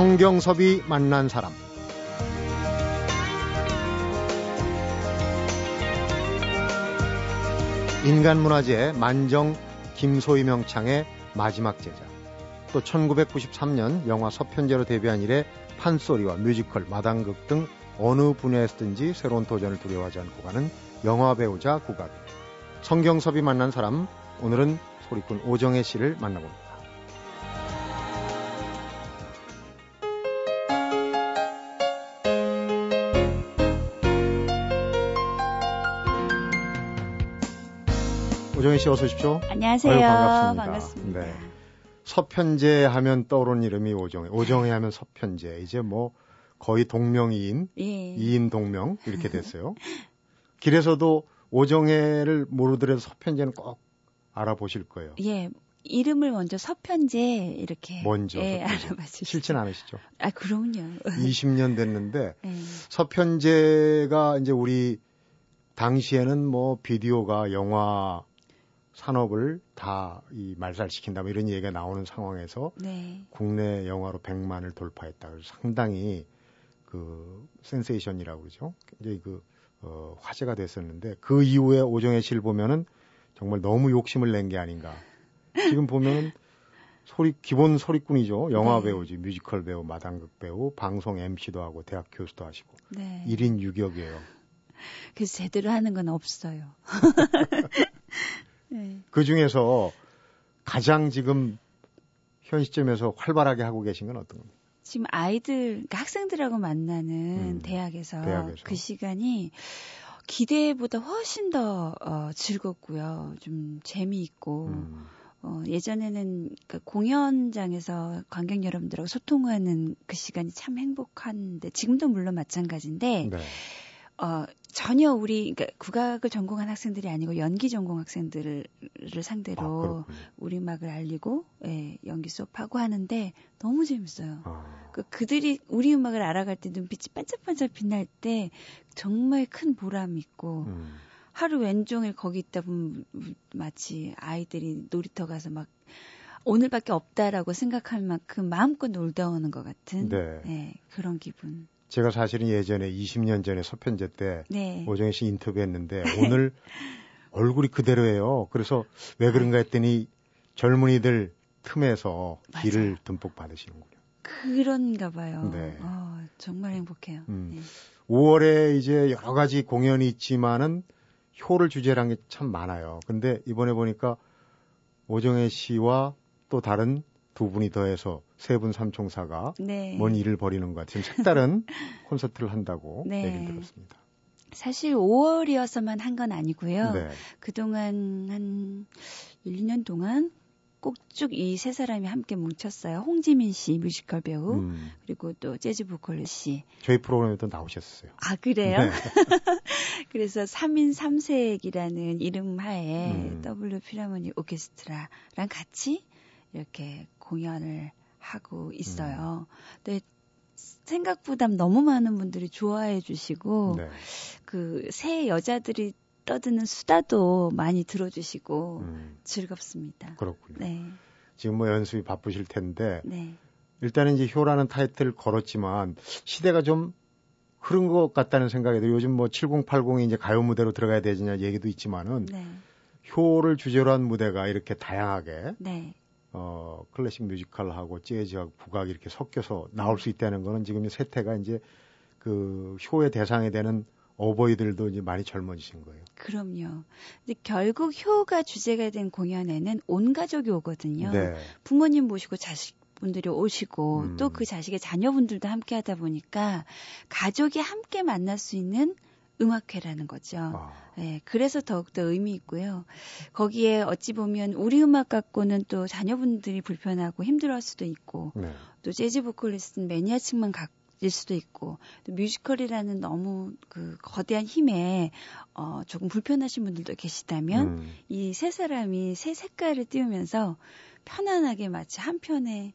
성경섭이 만난 사람. 인간문화재 만정 김소희 명창의 마지막 제자 또 1993년 영화 서편제로 데뷔한 이래 판소리와 뮤지컬, 마당극 등 어느 분야에서든지 새로운 도전을 두려워하지 않고 가는 영화 배우자 국악 성경섭이 만난 사람 오늘은 소리꾼 오정혜 씨를 만나봅니다. 오정혜 씨 어서 오십시오. 안녕하세요. 아유, 반갑습니다. 반갑습니다. 네. 서편제 하면 떠오르는 이름이 오정혜. 오정혜 하면 서편제. 이제 뭐 거의 동명이인, 예. 이인 동명 이렇게 됐어요. 길에서도 오정혜를 모르더라도 서편제는 꼭 알아보실 거예요. 예. 이름을 먼저 서편제 이렇게 먼저 예, 주시죠. 싫진 않으시죠? 아, 그럼요. 20년 됐는데 예. 서편제가 이제 우리 당시에는 뭐 비디오가 영화 산업을 다 이 말살시킨다 뭐 이런 얘기가 나오는 상황에서 네. 국내 영화로 100만을 돌파했다. 그래서 상당히 그 센세이션이라고 그러죠. 굉장히 그 어, 화제가 됐었는데 그 이후에 오정혜 씨를 보면은 정말 너무 욕심을 낸 게 아닌가. 지금 보면은 소리 기본 소리꾼이죠. 영화 네. 배우지, 뮤지컬 배우, 마당극 배우, 방송 MC도 하고 대학 교수도 하시고 네. 1인 유격이에요. 그래서 제대로 하는 건 없어요. 네. 그 중에서 가장 지금 현 시점에서 활발하게 하고 계신 건 어떤 겁니까? 지금 아이들, 그러니까 학생들하고 만나는 음, 대학에서, 대학에서. 그 시간이 기대보다 훨씬 더 어, 즐겁고요. 좀 재미있고 음, 어, 예전에는 그 공연장에서 관객 여러분들하고 소통하는 그 시간이 참 행복한데 지금도 물론 마찬가지인데 네. 어, 전혀 우리 그러니까 국악을 전공한 학생들이 아니고 연기 전공 학생들을 아, 상대로 그렇군요. 우리 음악을 알리고 예, 연기 수업하고 하는데 너무 재밌어요. 아, 그 그들이 우리 음악을 알아갈 때 눈빛이 반짝반짝 빛날 때 정말 큰 보람이 있고 음. 하루 왼종일 거기 있다 보면 마치 아이들이 놀이터 가서 막 오늘밖에 없다라고 생각할 만큼 마음껏 놀다 오는 것 같은 네. 예, 그런 기분. 제가 사실은 예전에 20년 전에 서편제 때 네. 오정혜 씨 인터뷰했는데 오늘 얼굴이 그대로예요. 그래서 왜 그런가 했더니 젊은이들 틈에서 맞아요. 길을 듬뿍 받으시는군요. 그런가 봐요. 네. 어, 정말 행복해요. 음. 네. 5월에 이제 여러 가지 공연이 있지만은 효를 주제로 한게참 많아요. 근데 이번에 보니까 오정혜 씨와 또 다른 두 분이 더해서 세 분 삼총사가 네. 뭔 일을 벌이는 것 같은 색다른 콘서트를 한다고 네. 얘기 들었습니다. 사실 5월이어서만 한 건 아니고요. 네. 그동안 한 1, 2년 동안 꼭쭉 이 세 사람이 함께 뭉쳤어요. 홍지민 씨 뮤지컬 배우 음, 그리고 또 재즈 보컬 씨. 저희 프로그램에도 나오셨어요. 아 그래요? 네. 그래서 3인 3색이라는 이름 하에 음. W 필하모니 오케스트라랑 같이 이렇게 공연을 하고 있어요. 음. 근데 생각보다 너무 많은 분들이 좋아해 주시고 네. 그새 여자들이 떠드는 수다도 많이 들어주시고 음, 즐겁습니다. 그렇군요. 네, 지금 뭐 연습이 바쁘실 텐데 네, 일단은 이제 효라는 타이틀을 걸었지만 시대가 좀 흐른 것 같다는 들어요. 요즘 뭐 7080이 이제 가요 무대로 들어가야 되느냐 얘기도 있지만은 네, 효를 주제로 한 무대가 이렇게 다양하게 네, 어 클래식 뮤지컬하고 재즈하고 국악 이렇게 섞여서 나올 수 있다는 거는 지금 이 세태가 이제 그 효의 대상이 되는 어버이들도 이제 많이 젊어지신 거예요. 그럼요. 근데 결국 효가 주제가 된 공연에는 온 가족이 오거든요. 네. 부모님 모시고 자식 분들이 오시고 음. 또그 자식의 자녀분들도 함께 하다 보니까 가족이 함께 만날 수 있는 음악회라는 거죠. 아, 네, 그래서 더욱더 의미 있고요. 거기에 어찌 보면 우리 음악 갖고는 또 자녀분들이 불편하고 힘들어할 수도 있고 네. 또 재즈 보컬리스트는 매니아층만 가질 수도 있고 또 뮤지컬이라는 너무 그 거대한 힘에 어 조금 불편하신 분들도 계시다면 음, 이세 사람이 새 색깔을 띄우면서 편안하게 마치 한 편의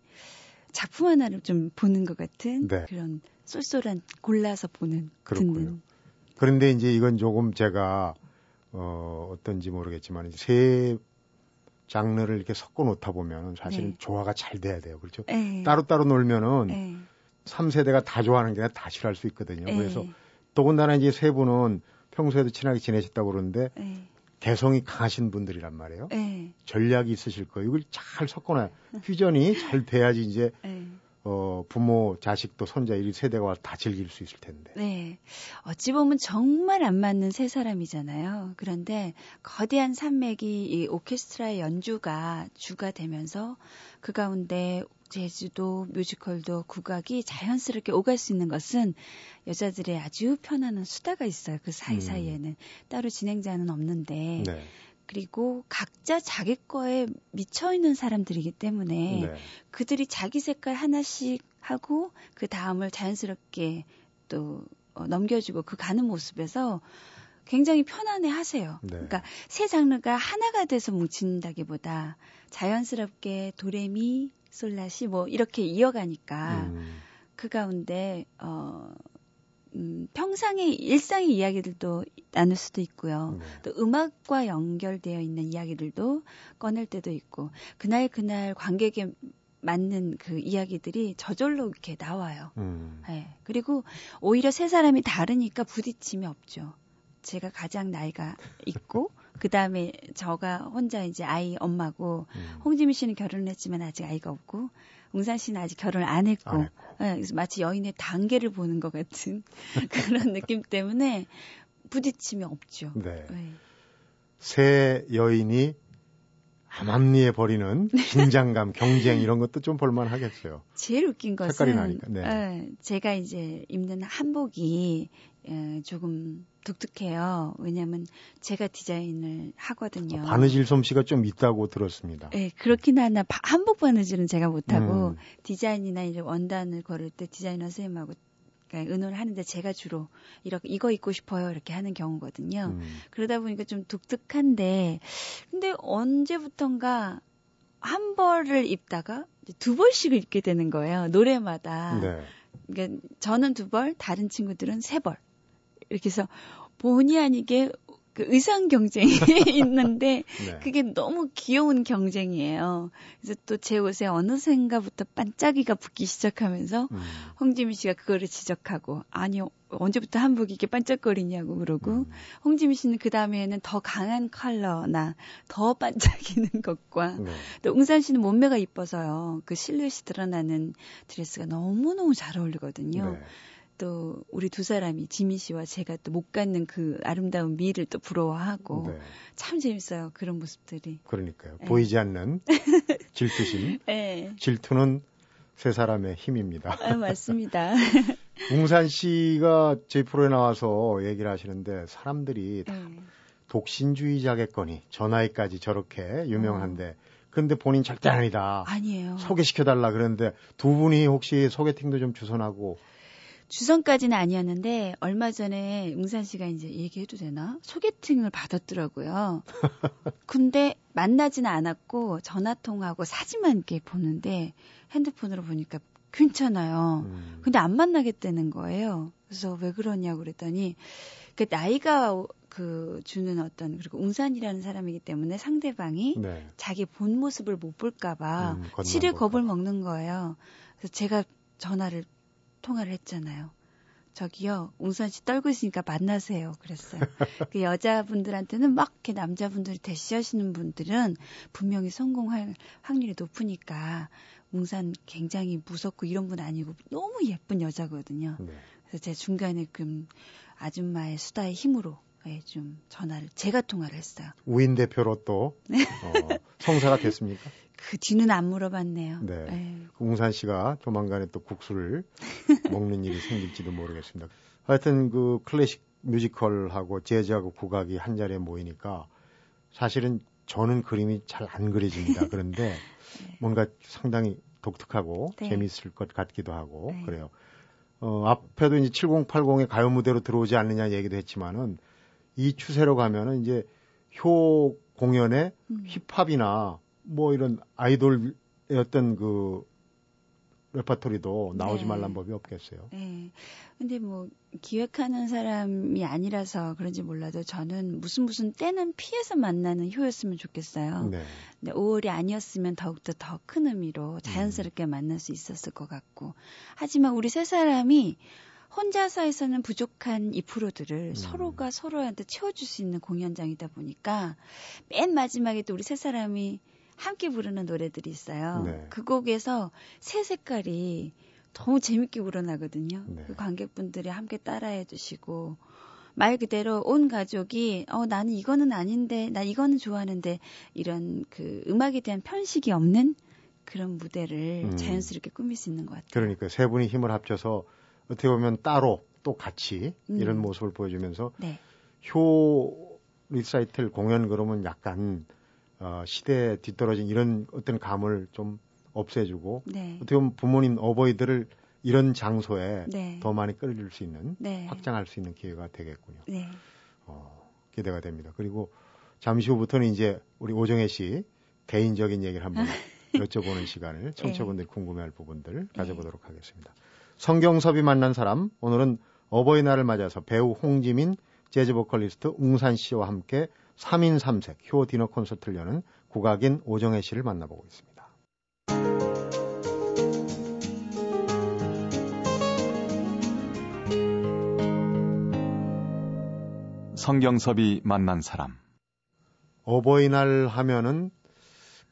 작품 하나를 좀 보는 것 같은 네. 그런 쏠쏠한 골라서 보는 그렇군요. 듣는 그런데 이제 이건 조금 제가 어 어떤지 모르겠지만 이제 세 장르를 이렇게 섞어 놓다 보면 사실 은 네. 조화가 잘 돼야 돼요. 그렇죠? 네. 따로따로 놀면은 네. 3세대가 다 좋아하는 게 아니라 다 싫어할 수 있거든요. 예. 그래서 더군다나 이제 세 분은 평소에도 친하게 지내셨다고 그러는데 예. 개성이 강하신 분들이란 말이에요. 예. 전략이 있으실 거예요. 이걸 잘 섞어놔요. 퓨전이 잘 돼야지 이제 예. 어, 부모, 자식도 손자 이 세대가 와서 다 즐길 수 있을 텐데. 네. 어찌 보면 정말 안 맞는 세 사람이잖아요. 그런데 거대한 산맥이 이 오케스트라의 연주가 주가 되면서 그 가운데 제주도, 뮤지컬도, 국악이 자연스럽게 오갈 수 있는 것은 여자들의 아주 편안한 수다가 있어요. 그 사이사이에는. 따로 진행자는 없는데. 네. 그리고 각자 자기 거에 미쳐 있는 사람들이기 때문에 네. 그들이 자기 색깔 하나씩 하고 그 다음을 자연스럽게 또 어, 넘겨주고 그 가는 모습에서 굉장히 편안해 하세요. 네. 그러니까 세 장르가 하나가 돼서 뭉친다기보다 자연스럽게 도레미, 솔라시 뭐 이렇게 이어가니까 음, 그 가운데 어 음, 평상의 일상의 이야기들도 나눌 수도 있고요. 네. 또 음악과 연결되어 있는 이야기들도 꺼낼 때도 있고 그날 그날 관객에 맞는 그 이야기들이 저절로 이렇게 나와요. 음, 네. 그리고 오히려 세 사람이 다르니까 부딪힘이 없죠. 제가 가장 나이가 있고 그 다음에 저가 혼자 이제 아이 엄마고 음. 홍지민 씨는 결혼을 했지만 아직 아이가 없고 웅산 씨는 아직 결혼을 안 했고 안 했고. 예, 그래서 마치 여인의 단계를 보는 것 같은 그런 느낌 때문에 부딪힘이 없죠. 네. 예. 새 여인이 암암리에 벌이는 긴장감, 경쟁 이런 것도 좀 볼만 하겠어요. 제일 웃긴 것은 색깔이 나니까, 네. 예, 제가 이제 입는 한복이 예, 조금 독특해요. 왜냐하면 제가 디자인을 하거든요. 바느질 솜씨가 좀 있다고 들었습니다. 예, 그렇긴 하나 바- 한복 바느질은 제가 못하고 음. 디자인이나 이제 원단을 걸을 때 디자이너 선생님하고 그러니까 의논을 하는데 제가 주로 이렇게 이거 입고 싶어요 이렇게 하는 경우거든요. 음, 그러다 보니까 좀 독특한데 근데 언제부턴가 한 벌을 입다가 두 벌씩 입게 되는 거예요. 노래마다. 네. 그러니까 저는 두 벌, 다른 친구들은 세 벌. 이렇게 해서 본의 아니게 그 의상 경쟁이 있는데 네. 그게 너무 귀여운 경쟁이에요. 그래서 또 제 옷에 어느샌가부터 반짝이가 붙기 시작하면서 음, 홍지민 씨가 그거를 지적하고 아니요 언제부터 한복이 이렇게 반짝거리냐고 그러고 음, 홍지민 씨는 그 다음에는 더 강한 컬러나 더 반짝이는 것과 네. 또 웅산 씨는 몸매가 이뻐서요 그 실루엣이 드러나는 드레스가 너무 너무 잘 어울리거든요. 네. 또 우리 두 사람이 지민 씨와 제가 또 못 갖는 그 아름다운 미를 또 부러워하고 네. 참 재밌어요 그런 모습들이. 그러니까요. 네. 보이지 않는 질투심. 네, 질투는 세 사람의 힘입니다. 아, 맞습니다. 웅산 씨가 저희 프로에 나와서 얘기를 하시는데 사람들이 다 네. 독신주의자겠거니 저 나이까지 저렇게 유명한데 근데 본인 절대 아니다. 아니에요. 소개시켜달라 그러는데 두 분이 혹시 소개팅도 좀 주선하고 주선까지는 아니었는데 얼마 전에 웅산 씨가 이제 얘기해도 되나 소개팅을 받았더라고요. 근데 만나지는 않았고 전화 통하고 사진만 이렇게 보는데 핸드폰으로 보니까 괜찮아요. 음, 근데 안 만나겠다는 거예요. 그래서 왜 그러냐고 그랬더니 그 나이가 그 주는 어떤 그리고 웅산이라는 사람이기 때문에 상대방이 네. 자기 본 모습을 못 볼까봐 음, 치를 겁을 봐. 먹는 거예요. 그래서 제가 전화를 통화를 했잖아요. 저기요, 웅산 씨 떨고 있으니까 만나세요. 그랬어요. 그 여자분들한테는 막 이렇게 남자분들이 대시하시는 분들은 분명히 성공할 확률이 높으니까 웅산 굉장히 무섭고 이런 분 아니고 너무 예쁜 여자거든요. 네. 그래서 제가 중간에 그 아줌마의 수다의 힘으로 예, 좀 전화를 제가 통화를 했어요. 우인 대표로 또 네. 어, 성사가 됐습니까? 그 뒤는 안 물어봤네요. 네. 예. 웅산 씨가 조만간에 또 국수를 먹는 일이 생길지도 모르겠습니다. 하여튼 그 클래식 뮤지컬하고 재즈하고 국악이 한 자리에 모이니까 사실은 저는 그림이 잘 안 그려집니다. 그런데 뭔가 상당히 독특하고 네. 재미있을 것 같기도 하고 네. 그래요. 어, 앞에도 이제 7080의 가요 무대로 들어오지 않느냐 얘기도 했지만은 이 추세로 가면은 이제 효 공연에 음. 힙합이나 뭐 이런 아이돌의 어떤 그 레파토리도 나오지 네. 말란 법이 없겠어요. 네. 근데 뭐 기획하는 사람이 아니라서 그런지 몰라도 저는 무슨 무슨 때는 피해서 만나는 효였으면 좋겠어요. 네. 근데 5월이 아니었으면 더욱더 더 큰 의미로 자연스럽게 만날 수 있었을 것 같고. 하지만 우리 세 사람이 혼자서 해서는 부족한 이 프로들을 음. 서로가 서로한테 채워줄 수 있는 공연장이다 보니까 맨 마지막에 또 우리 세 사람이 함께 부르는 노래들이 있어요. 네. 그 곡에서 새 색깔이 너무 재밌게 우러나거든요. 네. 그 관객분들이 함께 따라해 주시고 말 그대로 온 가족이 어 나는 이거는 아닌데 나 이거는 좋아하는데 이런 그 음악에 대한 편식이 없는 그런 무대를 음. 자연스럽게 꾸밀 수 있는 것 같아요. 그러니까 세 분이 힘을 합쳐서 어떻게 보면 따로 또 같이 음. 이런 모습을 보여주면서 네. 효 리사이틀 공연 그러면 약간 어, 시대에 뒤떨어진 이런 어떤 감을 좀 없애주고 네. 어떻게 보면 부모님 어버이들을 이런 장소에 네. 더 많이 끌어줄 수 있는 네. 확장할 수 있는 기회가 되겠군요. 네. 어, 기대가 됩니다. 그리고 잠시 후부터는 이제 우리 오정혜 씨 개인적인 얘기를 한번 여쭤보는 시간을 청취자분들이 궁금해할 부분들 가져보도록 하겠습니다. 성경섭이 만난 사람 오늘은 어버이날을 맞아서 배우 홍지민 재즈 보컬리스트 웅산 씨와 함께 3인 3색 효 디너 콘서트를 여는 국악인 오정혜 씨를 만나보고 있습니다. 성경섭이 만난 사람. 어버이날 하면은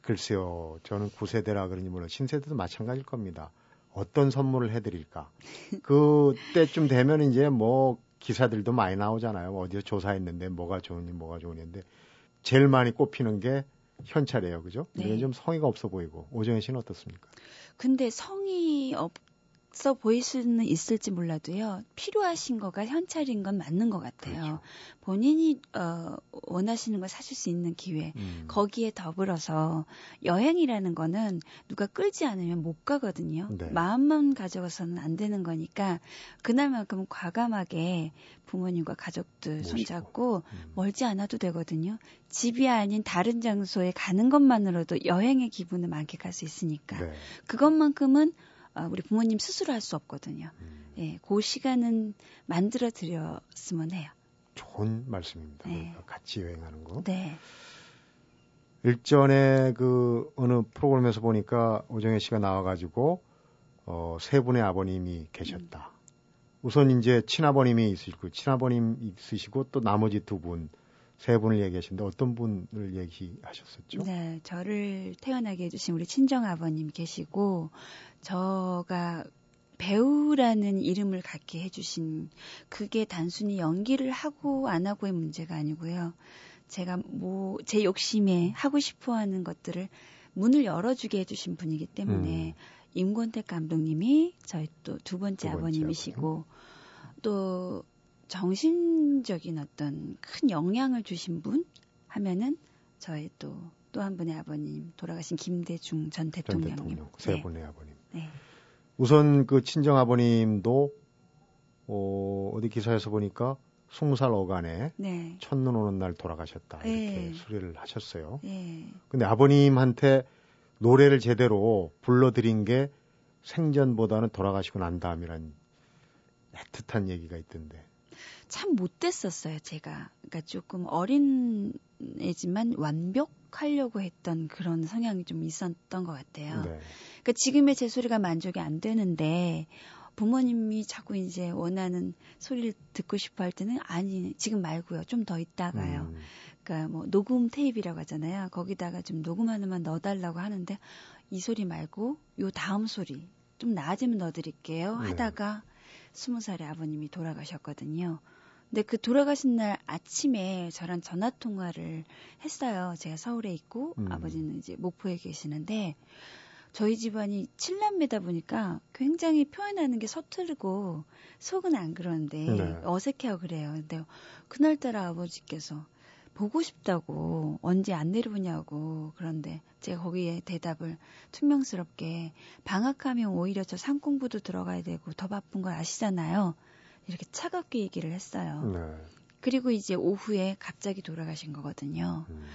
글쎄요, 저는 9세대라 그러니 물론 신세대도 마찬가지일 겁니다. 어떤 선물을 해드릴까? 그때쯤 되면 이제 뭐 기사들도 많이 나오잖아요. 어디서 조사했는데 뭐가 좋은지 뭐가 좋은데 제일 많이 꼽히는 게 현찰이에요, 그죠? 네. 이건 좀 성의가 없어 보이고 오정현 씨는 어떻습니까? 근데 성이 없 어 보일 수는 있을지 몰라도요. 필요하신 거가 현찰인 건 맞는 것 같아요. 그렇죠. 본인이 어, 원하시는 걸 사실 수 있는 기회. 음, 거기에 더불어서 여행이라는 거는 누가 끌지 않으면 못 가거든요. 네. 마음만 가져가서는 안 되는 거니까 그날만큼은 과감하게 부모님과 가족들 모시고. 손잡고 음, 멀지 않아도 되거든요. 집이 아닌 다른 장소에 가는 것만으로도 여행의 기분을 만끽할 수 있으니까 네. 그것만큼은 어, 우리 부모님 스스로 할 수 없거든요. 음, 예, 그 시간은 만들어 드렸으면 해요. 좋은 말씀입니다. 네. 그러니까 같이 여행하는 거. 네. 일전에 그 어느 프로그램에서 보니까 오정혜 씨가 나와가지고 어, 세 분의 아버님이 계셨다. 우선 이제 친아버님이 있으시고 친아버님 있으시고 또 나머지 두 분, 세 분을 얘기하시는데 어떤 분을 얘기하셨었죠? 네, 저를 태어나게 해주신 우리 친정 아버님 계시고, 저가 배우라는 이름을 갖게 해주신, 그게 단순히 연기를 하고 안 하고의 문제가 아니고요. 제가 뭐, 제 욕심에 하고 싶어 하는 것들을 문을 열어주게 해주신 분이기 때문에, 음. 임권택 감독님이 저희 또 두 번째 두 번째 아버님이시고, 또 정신적인 어떤 큰 영향을 주신 분 하면은 저희 또 또 한 분의 아버님 돌아가신 김대중 전전 대통령님. 대통령 세 네. 분의 아버님. 네. 우선 그 친정 아버님도 어, 어디 기사에서 보니까 20살 어간에 네. 첫눈 오는 날 돌아가셨다 이렇게 네. 수리를 하셨어요. 네. 근데 아버님한테 노래를 제대로 불러드린 게 생전보다는 돌아가시고 난 다음이란 애틋한 얘기가 있던데. 참 못됐었어요, 제가. 그러니까 조금 어린 애지만 완벽하려고 했던 그런 성향이 좀 있었던 것 같아요. 네. 그러니까 지금의 제 소리가 만족이 안 되는데 부모님이 자꾸 이제 원하는 소리를 듣고 싶어 할 때는 아니 지금 말고요 좀 더 있다가요. 음, 그러니까 뭐 녹음 테이프라고 하잖아요. 거기다가 좀 녹음 하나만 넣어달라고 하는데 이 소리 말고 요 다음 소리 좀 나아지면 넣어드릴게요. 네. 하다가 스무 살에 아버님이 돌아가셨거든요. 근데 그 돌아가신 날 아침에 저랑 전화 통화를 했어요. 제가 서울에 있고 음. 아버지는 이제 목포에 계시는데 저희 집안이 칠남매다 보니까 굉장히 표현하는 게 서투르고 속은 안 그러는데 네. 어색해하고 그래요. 근데 그날따라 아버지께서 보고 싶다고 언제 안 내려오냐고 그런데 제가 거기에 대답을 투명스럽게 방학하면 오히려 저 상공부도 들어가야 되고 더 바쁜 걸 아시잖아요. 이렇게 차갑게 얘기를 했어요. 네. 그리고 이제 오후에 갑자기 돌아가신 거거든요. 음,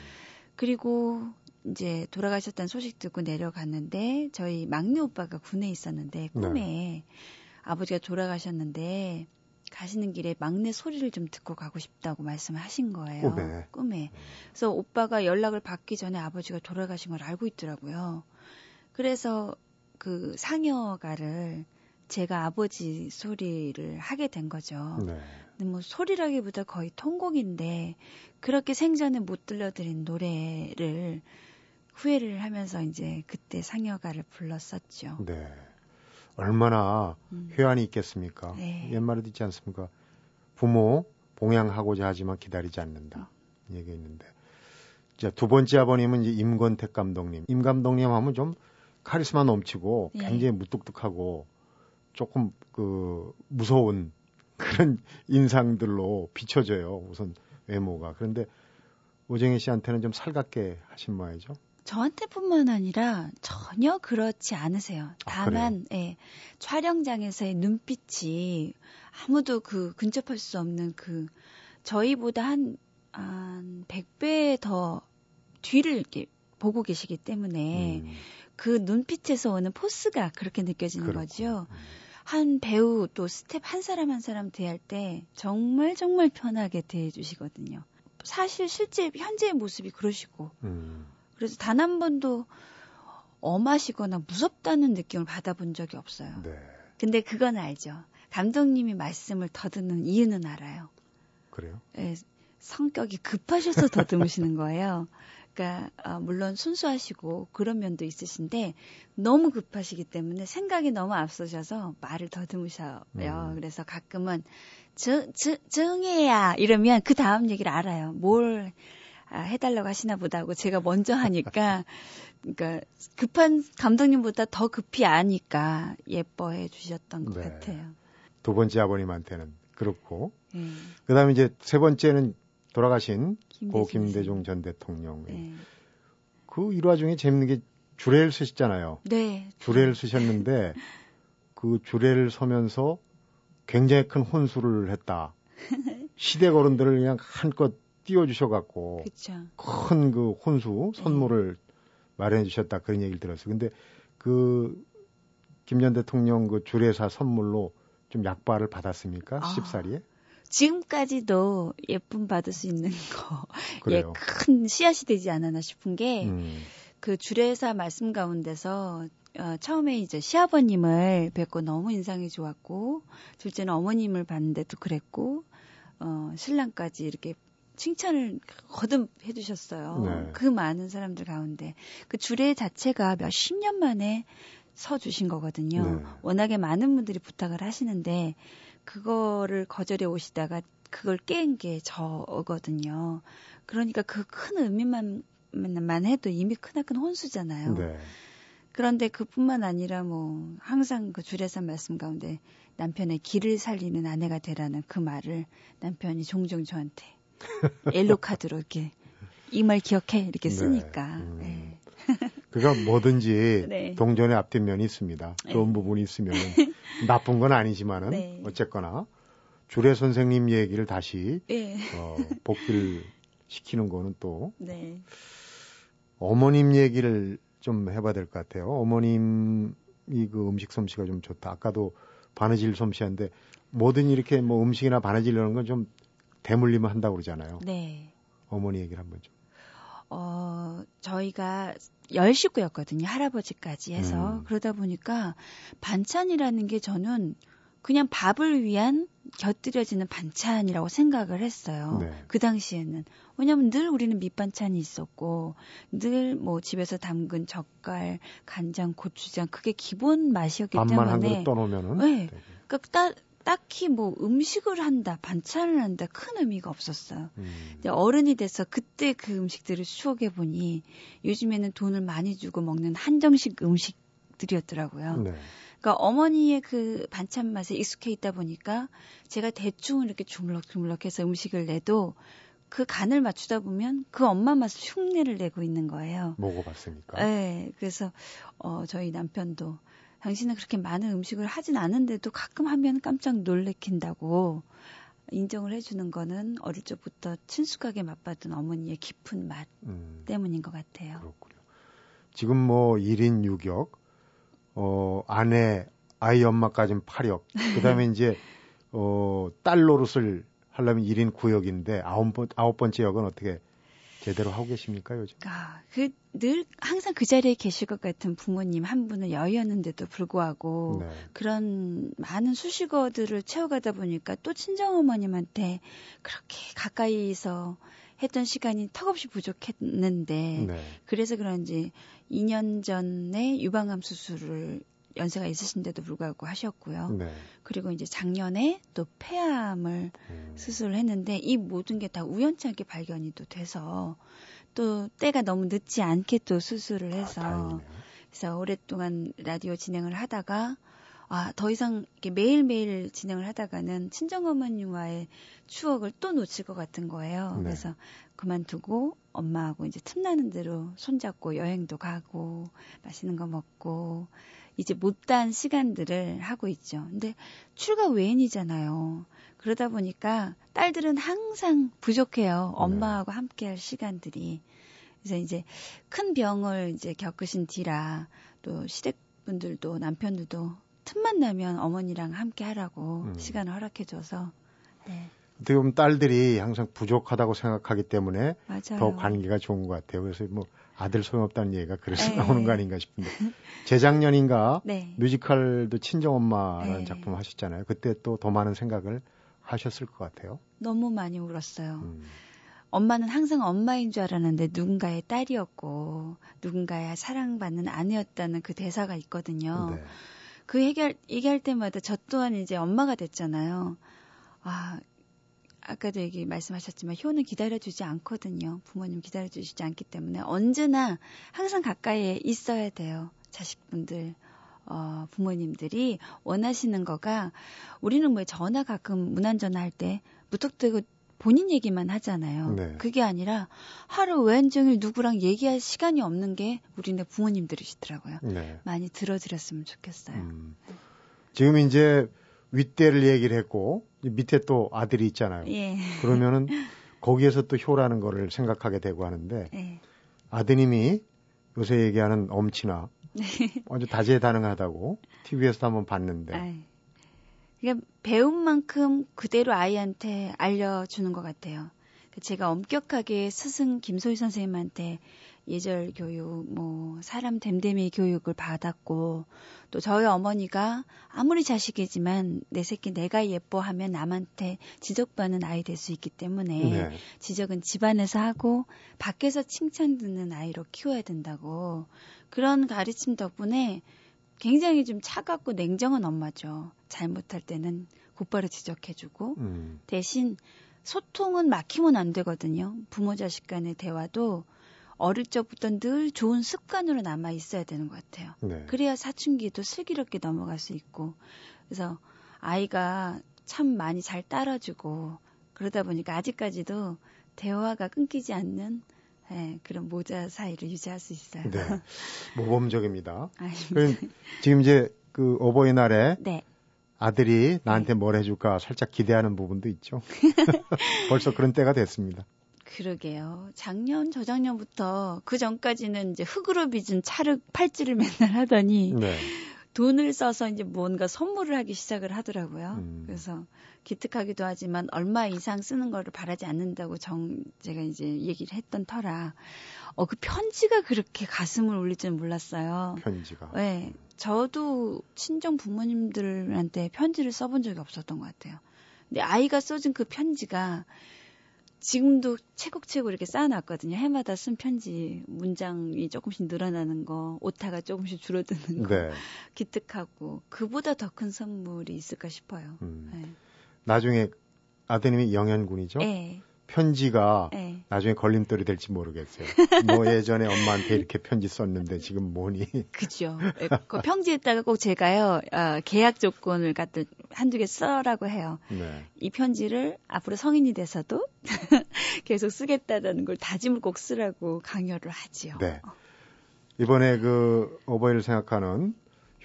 그리고 이제 돌아가셨다는 소식 듣고 내려갔는데 저희 막내 오빠가 군에 있었는데 꿈에 네. 아버지가 돌아가셨는데 가시는 길에 막내 소리를 좀 듣고 가고 싶다고 말씀을 하신 거예요. 꿈에. 꿈에. 그래서 오빠가 연락을 받기 전에 아버지가 돌아가신 걸 알고 있더라고요. 그래서 그 상여가를 제가 아버지 소리를 하게 된 거죠. 네. 근데 뭐 소리라기보다 거의 통곡인데 그렇게 생전에 못 들려드린 노래를 후회를 하면서 이제 그때 상여가를 불렀었죠. 네. 얼마나 음. 회한이 있겠습니까? 네. 옛말에도 있지 않습니까? 부모 봉양하고자 하지만 기다리지 않는다. 음. 얘기 있는데. 자, 두 번째 아버님은 이제 임권택 감독님. 임 감독님 하면 좀 카리스마 넘치고 네. 굉장히 무뚝뚝하고 조금 그 무서운 그런 인상들로 비춰져요. 우선 외모가. 그런데 오정희 씨한테는 좀 살갑게 하신 모양이죠. 저한테뿐만 아니라 전혀 그렇지 않으세요. 아, 다만 아, 예, 촬영장에서의 눈빛이 아무도 그 근접할 수 없는 그 저희보다 한, 한 100배 더 뒤를 이렇게 보고 계시기 때문에 음. 그 눈빛에서 오는 force가 그렇게 느껴지는 그렇고. 거죠. 음. 한 배우 또 스텝 한 사람 한 사람 대할 때 정말 정말 편하게 대해 주시거든요. 사실 실제 현재의 모습이 그러시고 음. 그래서 단 한 번도 엄하시거나 무섭다는 느낌을 받아본 적이 없어요. 네. 근데 그건 알죠. 감독님이 말씀을 더듬는 이유는 알아요. 그래요? 네, 성격이 급하셔서 더듬으시는 거예요. 그러니까 어, 물론 순수하시고 그런 면도 있으신데 너무 급하시기 때문에 생각이 너무 앞서셔서 말을 더듬으셔요. 음. 그래서 가끔은 저, 저, 정해야 이러면 그 다음 얘기를 알아요. 뭘 아, 해달라고 하시나 보다 하고 제가 먼저 하니까 그러니까 급한 감독님보다 더 급히 아니까 예뻐해 주셨던 것 네. 같아요. 두 번째 아버님한테는 그렇고 네. 그다음에 이제 세 번째는 돌아가신 고 김대중 전 대통령 네. 그 일화 중에 재밌는 게 주례를 쓰셨잖아요. 네. 주례를 쓰셨는데 그 주례를 서면서 굉장히 큰 혼수를 했다. 시대 거른들을 그냥 한껏 띄워주셔갖고 큰 그 혼수 선물을 네. 마련해 주셨다 그런 얘기를 들었어요. 근데 그 김전 대통령 그 주례사 선물로 좀 약발을 받았습니까? 아, 십살이에? 지금까지도 예쁨 받을 수 있는 거, 예, 큰 씨앗이 되지 않았나 싶은 게, 음. 그 주례사 말씀 가운데서, 어, 처음에 이제 시아버님을 뵙고 너무 인상이 좋았고, 둘째는 어머님을 봤는데도 그랬고, 어, 신랑까지 이렇게 칭찬을 거듭 해주셨어요. 네. 그 많은 사람들 가운데 그 주례 자체가 몇 십 년 만에 서 주신 거거든요. 네. 워낙에 많은 분들이 부탁을 하시는데 그거를 거절해 오시다가 그걸 깬 게 저거든요. 그러니까 그 큰 의미만 만 해도 이미 크나큰 혼수잖아요. 네. 그런데 그뿐만 아니라 뭐 항상 그 주례사 말씀 가운데 남편의 길을 살리는 아내가 되라는 그 말을 남편이 종종 저한테 엘로 카드로 이렇게 이 말 기억해 이렇게 네. 쓰니까. 음. 네. 음. 그러니까 뭐든지 네. 동전의 앞뒷면이 있습니다. 네. 좋은 부분이 있으면 나쁜 건 아니지만은 네. 어쨌거나 주례 선생님 얘기를 다시 네. 어, 복귀를 시키는 거는 또 네. 어머님 얘기를 좀 해봐야 될 것 같아요. 어머님이 그 음식 솜씨가 좀 좋다. 아까도 바느질 솜씨한데 뭐든 이렇게 뭐 음식이나 바느질 이런 건 좀 대물림을 한다고 그러잖아요. 네. 어머니 얘기를 한번 좀. 어, 저희가 열 식구였거든요. 할아버지까지 해서. 음. 그러다 보니까 반찬이라는 게 저는 그냥 밥을 위한 곁들여지는 반찬이라고 생각을 했어요. 네. 그 당시에는. 왜냐면 늘 우리는 밑반찬이 있었고, 늘 뭐 집에서 담근 젓갈, 간장, 고추장, 그게 기본 맛이었기 때문에. 밥만 한 그릇 떠놓으면은. 네. 그러니까 따, 딱히 뭐 음식을 한다, 반찬을 한다 큰 의미가 없었어요. 음. 어른이 돼서 그때 그 음식들을 추억해 보니 요즘에는 돈을 많이 주고 먹는 한정식 음식들이었더라고요. 네. 그러니까 어머니의 그 반찬 맛에 익숙해 있다 보니까 제가 대충 이렇게 주물럭주물럭해서 음식을 내도 그 간을 맞추다 보면 그 엄마 맛을 흉내를 내고 있는 거예요. 먹어봤으니까. 네, 그래서 어 저희 남편도 당신은 그렇게 많은 음식을 하진 않은데도 가끔 하면 깜짝 놀래킨다고 인정을 해주는 거는 어릴 적부터 친숙하게 맛봤던 어머니의 깊은 맛 음. 때문인 것 같아요. 그렇군요. 지금 뭐 1인 6역, 어, 아내, 아이 엄마까지는 8역, 그 다음에 이제, 어, 딸 노릇을 하려면 1인 9역인데, 아홉, 번, 아홉 번째 역은 어떻게 제대로 하고 계십니까, 요즘? 아, 그, 늘 항상 그 자리에 계실 것 같은 부모님 한 분은 여의었는데도 불구하고 네. 그런 많은 수식어들을 채워가다 보니까 또 친정 어머님한테 그렇게 가까이서 했던 시간이 턱없이 부족했는데 네. 그래서 그런지 2년 전에 유방암 수술을 연세가 있으신데도 불구하고 하셨고요. 네. 그리고 이제 작년에 또 폐암을 음. 수술을 했는데 이 모든 게 다 우연찮게 발견이 또 돼서 또 때가 너무 늦지 않게 또 수술을 해서 아, 그래서 오랫동안 라디오 진행을 하다가 아, 더 이상 이렇게 매일매일 진행을 하다가는 친정어머님과의 추억을 또 놓칠 것 같은 거예요. 네. 그래서 그만두고 엄마하고 이제 틈나는 대로 손잡고 여행도 가고 맛있는 거 먹고 이제 못다한 시간들을 하고 있죠. 근데 출가 외인이잖아요. 그러다 보니까 딸들은 항상 부족해요. 네. 엄마하고 함께 할 시간들이. 그래서 이제 큰 병을 이제 겪으신 뒤라 또 시댁분들도 남편들도 틈만 나면 어머니랑 함께 하라고 음. 시간을 허락해 줘서 네. 어떻게 보면 딸들이 항상 부족하다고 생각하기 때문에 맞아요. 더 관계가 좋은 것 같아요. 그래서 뭐 아들 소용없다는 얘기가 그래서 네. 나오는 거 아닌가 싶은데 재작년인가 네. 뮤지컬도 친정엄마라는 네. 작품 하셨잖아요. 그때 또 더 많은 생각을 하셨을 것 같아요. 너무 많이 울었어요. 음. 엄마는 항상 엄마인 줄 알았는데 누군가의 딸이었고 누군가의 사랑받는 아내였다는 그 대사가 있거든요. 네. 그 얘기할, 얘기할 때마다 저 또한 이제 엄마가 됐잖아요. 아, 아까도 얘기 말씀하셨지만 효는 기다려주지 않거든요. 부모님 기다려주시지 않기 때문에 언제나 항상 가까이에 있어야 돼요. 자식분들, 어, 부모님들이 원하시는 거가 우리는 뭐 전화 가끔 무난전화 할 때 무턱대고 본인 얘기만 하잖아요. 네. 그게 아니라 하루 왼종일 누구랑 얘기할 시간이 없는 게 우리네 부모님들이시더라고요. 네. 많이 들어드렸으면 좋겠어요. 음. 지금 이제 윗대를 얘기를 했고 밑에 또 아들이 있잖아요. 예. 그러면은 거기에서 또 효라는 거를 생각하게 되고 하는데 예. 아드님이 요새 얘기하는 엄친아 네. 아주 다재다능하다고 TV에서도 한번 봤는데 아이. 그러니까 배운 만큼 그대로 아이한테 알려주는 것 같아요. 제가 엄격하게 스승 김소희 선생님한테 예절 교육, 뭐 사람 됨됨이 교육을 받았고 또 저희 어머니가 아무리 자식이지만 내 새끼 내가 예뻐하면 남한테 지적받는 아이 될 수 있기 때문에 네. 지적은 집안에서 하고 밖에서 칭찬 듣는 아이로 키워야 된다고 그런 가르침 덕분에 굉장히 좀 차갑고 냉정한 엄마죠. 잘못할 때는 곧바로 지적해주고 음. 대신 소통은 막히면 안 되거든요. 부모 자식 간의 대화도 어릴 적부터 늘 좋은 습관으로 남아 있어야 되는 것 같아요. 네. 그래야 사춘기도 슬기롭게 넘어갈 수 있고 그래서 아이가 참 많이 잘 따라주고 그러다 보니까 아직까지도 대화가 끊기지 않는 네, 그런 모자 사이를 유지할 수 있어요. 네. 모범적입니다. 지금 이제 그 어버이날에 네. 아들이 나한테 네. 뭘 해줄까 살짝 기대하는 부분도 있죠. 벌써 그런 때가 됐습니다. 그러게요. 작년, 저작년부터 그 전까지는 이제 흙으로 빚은 차를 팔찌를 맨날 하더니 네. 돈을 써서 이제 뭔가 선물을 하기 시작을 하더라고요. 음. 그래서 기특하기도 하지만 얼마 이상 쓰는 거를 바라지 않는다고 정 제가 이제 얘기를 했던 터라 어 그 편지가 그렇게 가슴을 울릴 줄 몰랐어요. 편지가. 네. 저도 친정 부모님들한테 편지를 써본 적이 없었던 것 같아요. 근데 아이가 써준 그 편지가 지금도 채곡채곡 이렇게 쌓아놨거든요. 해마다 쓴 편지 문장이 조금씩 늘어나는 거, 오타가 조금씩 줄어드는 거, 네. 기특하고 그보다 더 큰 선물이 있을까 싶어요. 음. 네. 나중에 아드님이 영현군이죠. 네. 편지가 네. 나중에 걸림돌이 될지 모르겠어요. 뭐 예전에 엄마한테 이렇게 편지 썼는데 지금 뭐니? 그죠. 그 편지에다가 꼭 제가요 어, 계약 조건을 갖다 한두 개 써라고 해요. 네. 이 편지를 앞으로 성인이 돼서도 계속 쓰겠다라는 걸 다짐을 꼭 쓰라고 강요를 하지요. 네. 이번에 그 어버이를 생각하는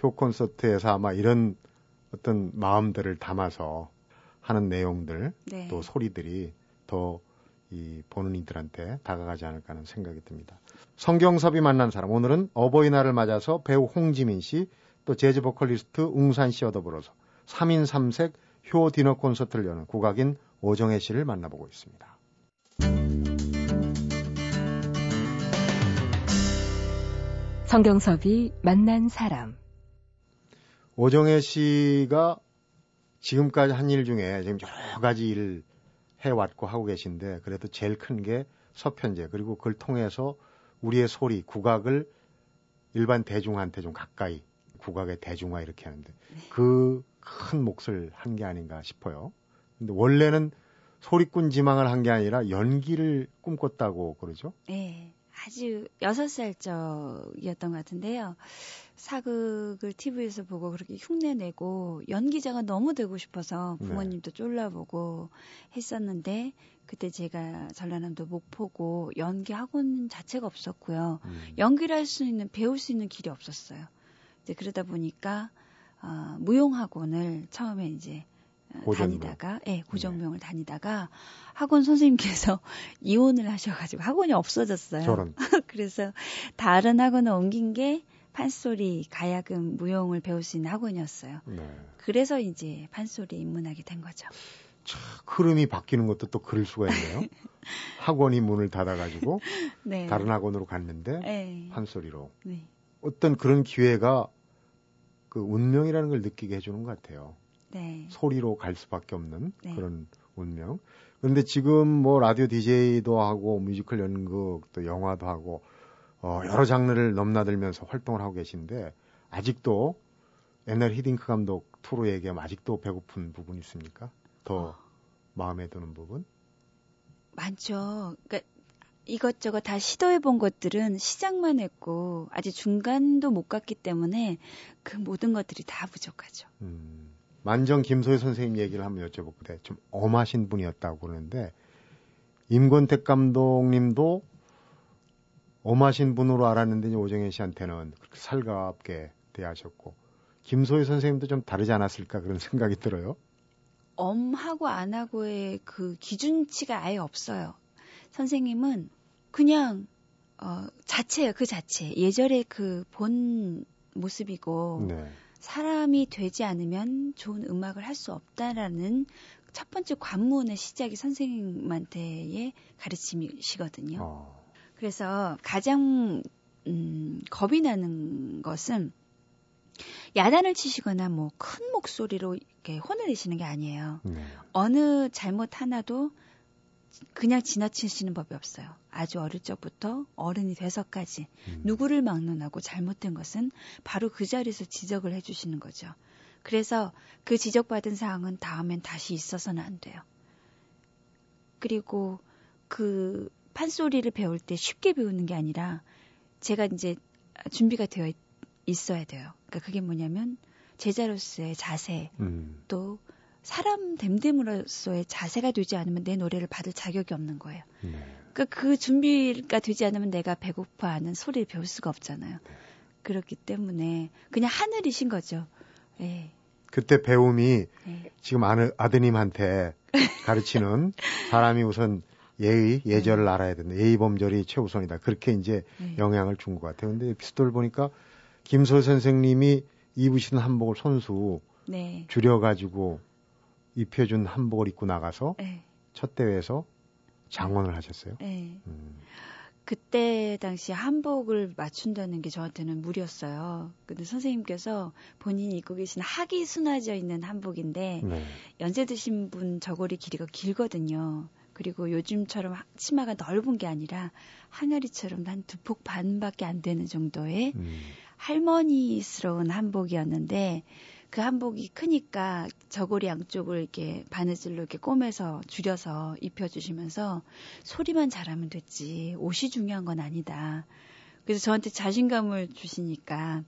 효 콘서트에서 아마 이런 어떤 마음들을 담아서 하는 내용들 네. 또 소리들이 더 이 보는 이들한테 다가가지 않을까 하는 생각이 듭니다. 성경섭이 만난 사람 오늘은 어버이날을 맞아서 배우 홍지민 씨 또 재즈 보컬리스트 웅산 씨와 더불어서 3인 3색 효 디너 콘서트를 여는 국악인 오정혜 씨를 만나보고 있습니다. 성경섭이 만난 사람. 오정혜 씨가 지금까지 한 일 중에 지금 여러 가지 일을 해왔고 하고 계신데 그래도 제일 큰 게 서편제 그리고 그걸 통해서 우리의 소리 국악을 일반 대중한테 좀 가까이 국악의 대중화 이렇게 하는데 그 큰 몫을 한 게 아닌가 싶어요. 근데 원래는 소리꾼 지망을 한 게 아니라 연기를 꿈꿨다고 그러죠. 네. 아주 여섯 살적이었던 것 같은데요. 사극을 TV에서 보고 그렇게 흉내 내고 연기자가 너무 되고 싶어서 네. 부모님도 쫄라보고 했었는데 그때 제가 전라남도 목포고 연기 학원 자체가 없었고요. 음. 연기를 할 수 있는 배울 수 있는 길이 없었어요. 이제 그러다 보니까 어, 무용학원을 처음에 이제 어, 고전무. 다니다가 예, 고정무용을 다니다가 학원 선생님께서 이혼을 하셔 가지고 학원이 없어졌어요. 저런 그래서 다른 학원을 옮긴 게 판소리, 가야금, 무용을 배울 수 있는 학원이었어요. 네. 그래서 이제 판소리에 입문하게 된 거죠. 흐름이 바뀌는 것도 또 그럴 수가 있네요. 학원이 문을 닫아가지고 네. 다른 학원으로 갔는데 네. 판소리로 네. 어떤 그런 기회가 그 운명이라는 걸 느끼게 해주는 것 같아요. 네. 소리로 갈 수밖에 없는 네. 그런 운명. 그런데 지금 뭐 라디오 DJ도 하고 뮤지컬 연극 또 영화도 하고 어, 여러 장르를 넘나들면서 활동을 하고 계신데 아직도 옛날 히딩크 감독 투로 얘기하면 아직도 배고픈 부분 있습니까? 더 마음에 드는 부분? 많죠. 그러니까 이것저것 다 시도해 본 것들은 시작만 했고 아직 중간도 못 갔기 때문에 그 모든 것들이 다 부족하죠. 음, 만정 김소희 선생님 얘기를 한번 여쭤볼게. 좀 엄하신 분이었다고 그러는데 임권택 감독님도 엄하신 분으로 알았는데 오정현 씨한테는 그렇게 살갑게 대하셨고 김소희 선생님도 좀 다르지 않았을까 그런 생각이 들어요. 엄하고 안 하고의 그 기준치가 아예 없어요. 선생님은 그냥 어 자체예요. 그 자체. 예절의 그 본 모습이고 네. 사람이 되지 않으면 좋은 음악을 할 수 없다라는 첫 번째 관문의 시작이 선생님한테의 가르침이시거든요. 어, 그래서 가장 음, 겁이 나는 것은 야단을 치시거나 뭐 큰 목소리로 이렇게 혼을 내시는 게 아니에요. 네. 어느 잘못 하나도 그냥 지나치시는 법이 없어요. 아주 어릴 적부터 어른이 돼서까지 음. 누구를 막론하고 잘못된 것은 바로 그 자리에서 지적을 해주시는 거죠. 그래서 그 지적받은 사항은 다음엔 다시 있어서는 안 돼요. 그리고 그 판소리를 배울 때 쉽게 배우는 게 아니라 제가 이제 준비가 되어 있- 있어야 돼요. 그러니까 그게 뭐냐면 제자로서의 자세 음. 또 사람 됨됨으로서의 자세가 되지 않으면 내 노래를 받을 자격이 없는 거예요. 네. 그러니까 그 준비가 되지 않으면 내가 배고파하는 소리를 배울 수가 없잖아요. 그렇기 때문에 그냥 하늘이신 거죠. 예. 그때 배움이 예. 지금 아느, 아드님한테 가르치는 사람이 우선 예의, 예절을 알아야 된다. 예의 범절이 최우선이다. 그렇게 이제 예. 영향을 준 것 같아요. 근데 에피소드를 보니까 김소 선생님이 입으시는 한복을 손수 네. 줄여가지고 입혀준 한복을 입고 나가서 예. 첫 대회에서 장원을 하셨어요. 예. 음, 그때 당시 한복을 맞춘다는 게 저한테는 무리였어요. 근데 선생님께서 본인이 입고 계신 학이 수나져 있는 한복인데 네. 연세 드신 분 저고리 길이가 길거든요. 그리고 요즘처럼 하- 치마가 넓은 게 아니라 항아리처럼 한 두 폭 반밖에 안 되는 정도의 음, 할머니스러운 한복이었는데 그 한복이 크니까 저고리 양쪽을 이렇게 바느질로 이렇게 꼬매서 줄여서 입혀주시면서 소리만 잘하면 됐지 옷이 중요한 건 아니다. 그래서 저한테 자신감을 주시니까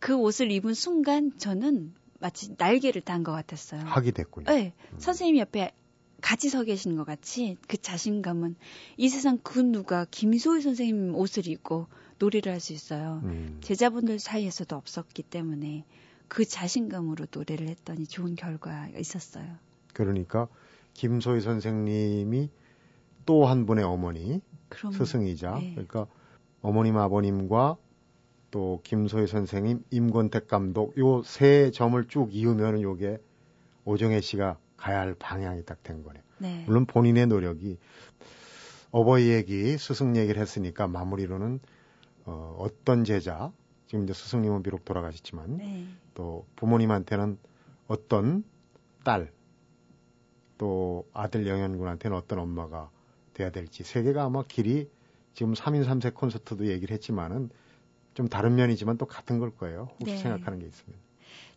그 옷을 입은 순간 저는 마치 날개를 단 것 같았어요. 학이 됐군요. 네, 선생님 옆에 같이 서 계시는 것 같이 그 자신감은 이 세상 그 누가 김소희 선생님 옷을 입고 노래를 할 수 있어요. 음, 제자분들 사이에서도 없었기 때문에 그 자신감으로 노래를 했더니 좋은 결과가 있었어요. 그러니까 김소희 선생님이 또 한 분의 어머니 그럼, 스승이자 네. 그러니까 어머님 아버님과 또 김소희 선생님, 임권택 감독 요 세 점을 쭉 이으면은 요게 오정혜 씨가 가야 할 방향이 딱 된 거네요. 네. 물론 본인의 노력이 어버이 얘기, 스승 얘기를 했으니까 마무리로는 어, 어떤 제자, 지금 이제 스승님은 비록 돌아가셨지만 네. 또 부모님한테는 어떤 딸, 또 아들 영현군한테는 어떤 엄마가 돼야 될지 세 개가 아마 길이 지금 3인 3세 콘서트도 얘기를 했지만은 좀 다른 면이지만 또 같은 걸 거예요. 혹시 네. 생각하는 게 있으면.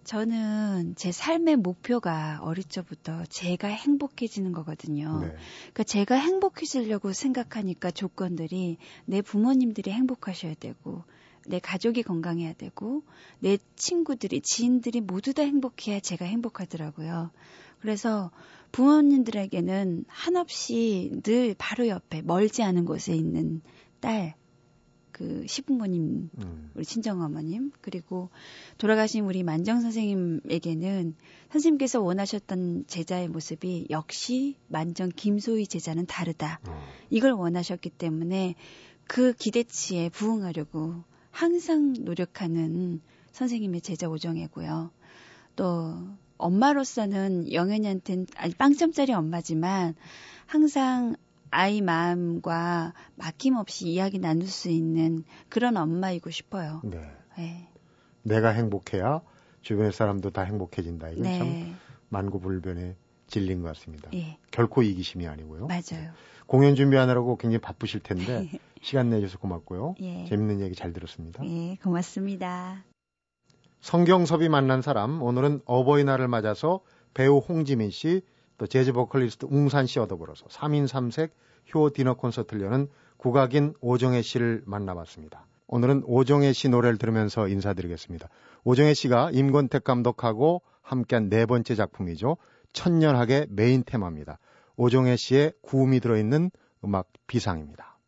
저는 제 삶의 목표가 어릴 적부터 제가 행복해지는 거거든요. 네. 그러니까 제가 행복해지려고 생각하니까 조건들이 내 부모님들이 행복하셔야 되고 내 가족이 건강해야 되고 내 친구들이 지인들이 모두 다 행복해야 제가 행복하더라고요. 그래서 부모님들에게는 한없이 늘 바로 옆에 멀지 않은 곳에 있는 딸, 그 시부모님 음. 우리 친정어머님 그리고 돌아가신 우리 만정 선생님에게는 선생님께서 원하셨던 제자의 모습이 역시 만정 김소희 제자는 다르다 어. 이걸 원하셨기 때문에 그 기대치에 부응하려고 항상 노력하는 선생님의 제자 오정혜고요. 또 엄마로서는 영현이한테는 아니 빵점짜리 엄마지만 항상 아이 마음과 막힘없이 이야기 나눌 수 있는 그런 엄마이고 싶어요. 네. 네. 내가 행복해야 주변의 사람도 다 행복해진다. 이건 참 네. 만고불변의 진리인 것 같습니다. 예. 결코 이기심이 아니고요. 맞아요. 공연 준비하느라고 굉장히 바쁘실 텐데 시간 내줘서 고맙고요. 예. 재밌는 얘기 잘 들었습니다. 예, 고맙습니다. 성경섭이 만난 사람 오늘은 어버이날을 맞아서 배우 홍지민 씨, 또 재즈 보컬리스트 웅산 씨 얻어버려서 3인 3색 효 디너 콘서트를 여는 국악인 오정혜 씨를 만나봤습니다. 오늘은 오정혜 씨 노래를 들으면서 인사드리겠습니다. 오정혜 씨가 임권택 감독하고 함께한 네 번째 작품이죠. 천년학의 메인 테마입니다. 오정혜 씨의 구음이 들어있는 음악 비상입니다.